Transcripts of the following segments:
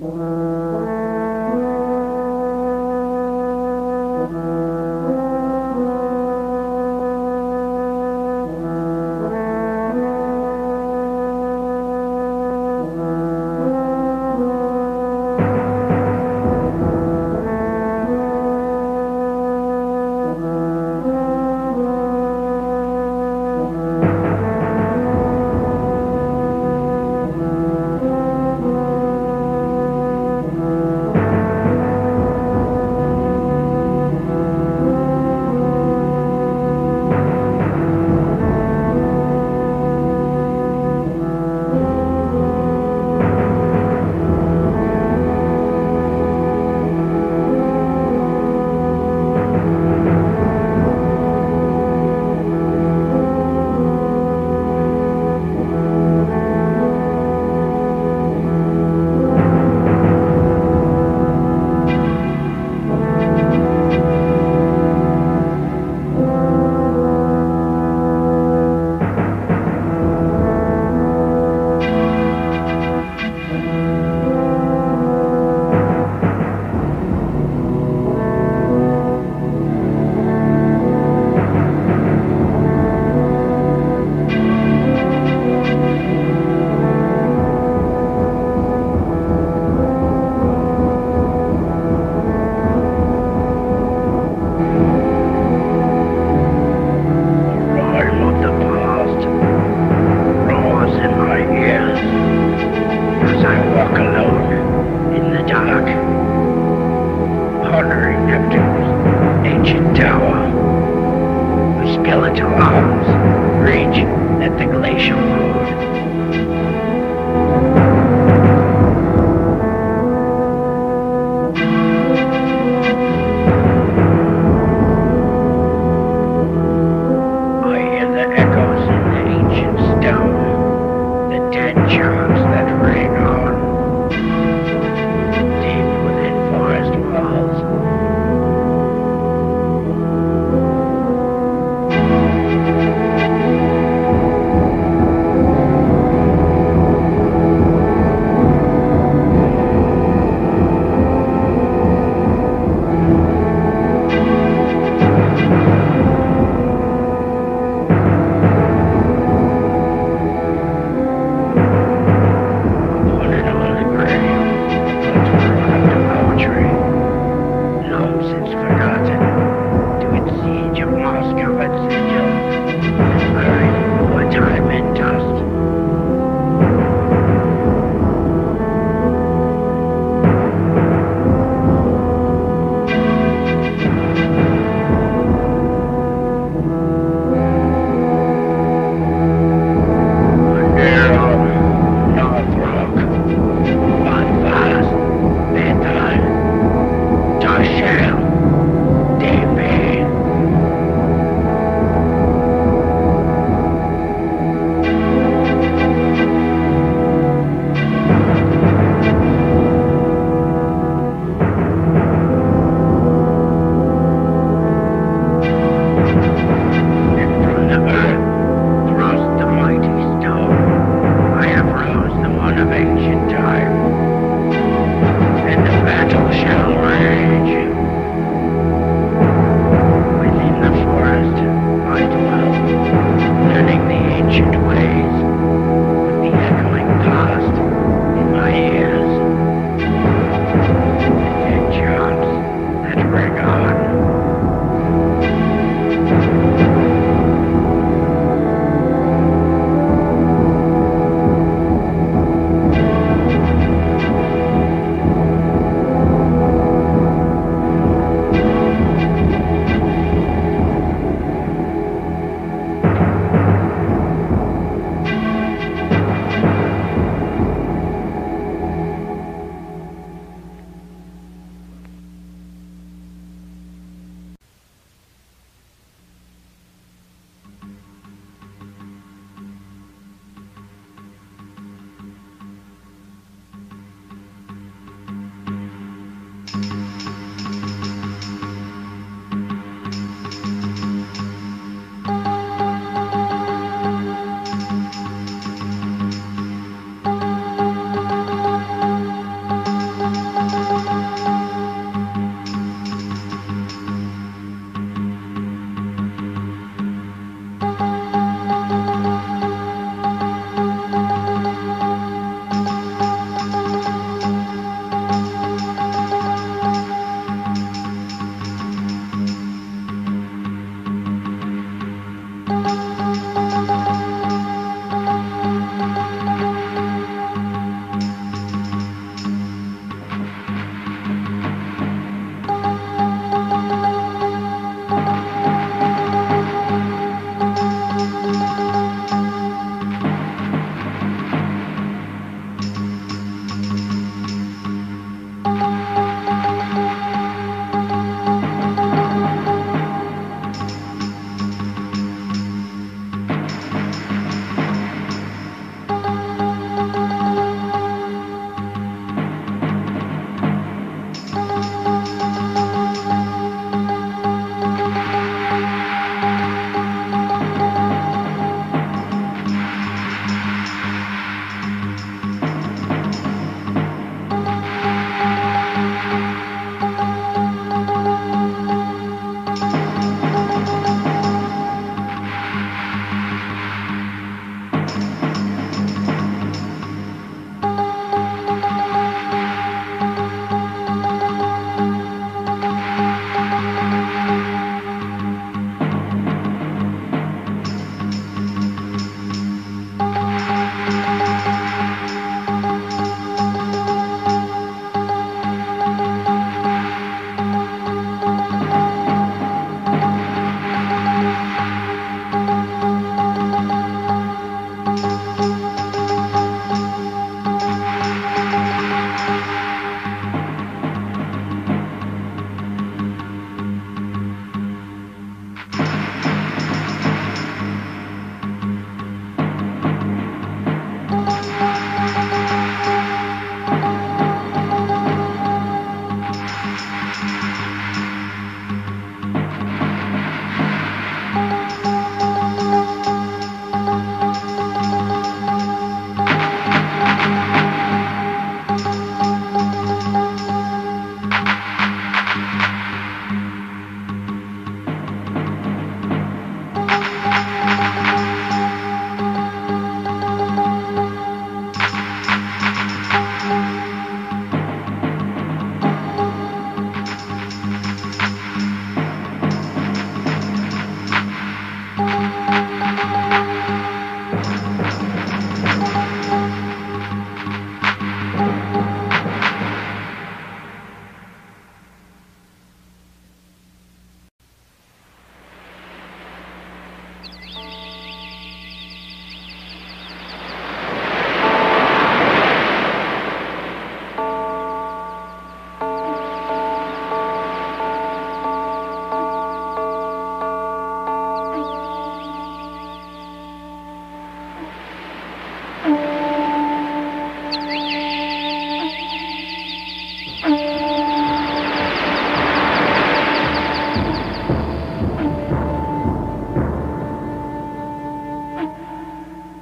嗯。Thank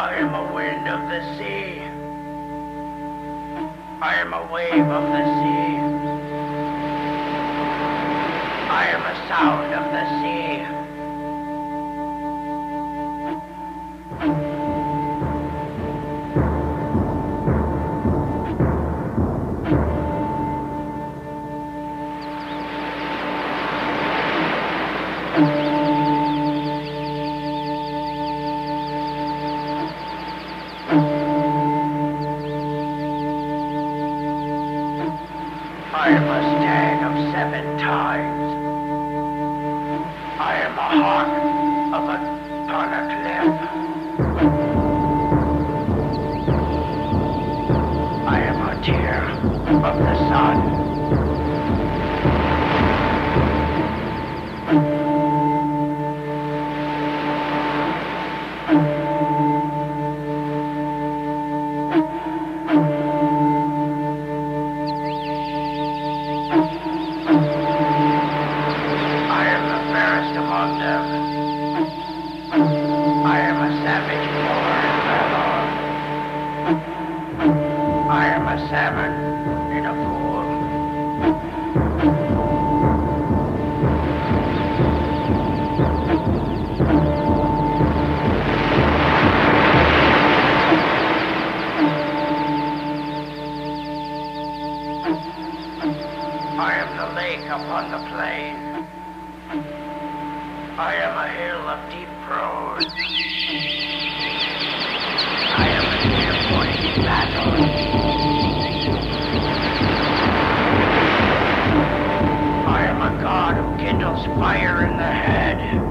I am a wind of the sea. I am a wave of the sea. I am a sound of the sea. Upon the plain. I am a hill of deep prose. I am a point in battle. I am a god who kindles fire in the head.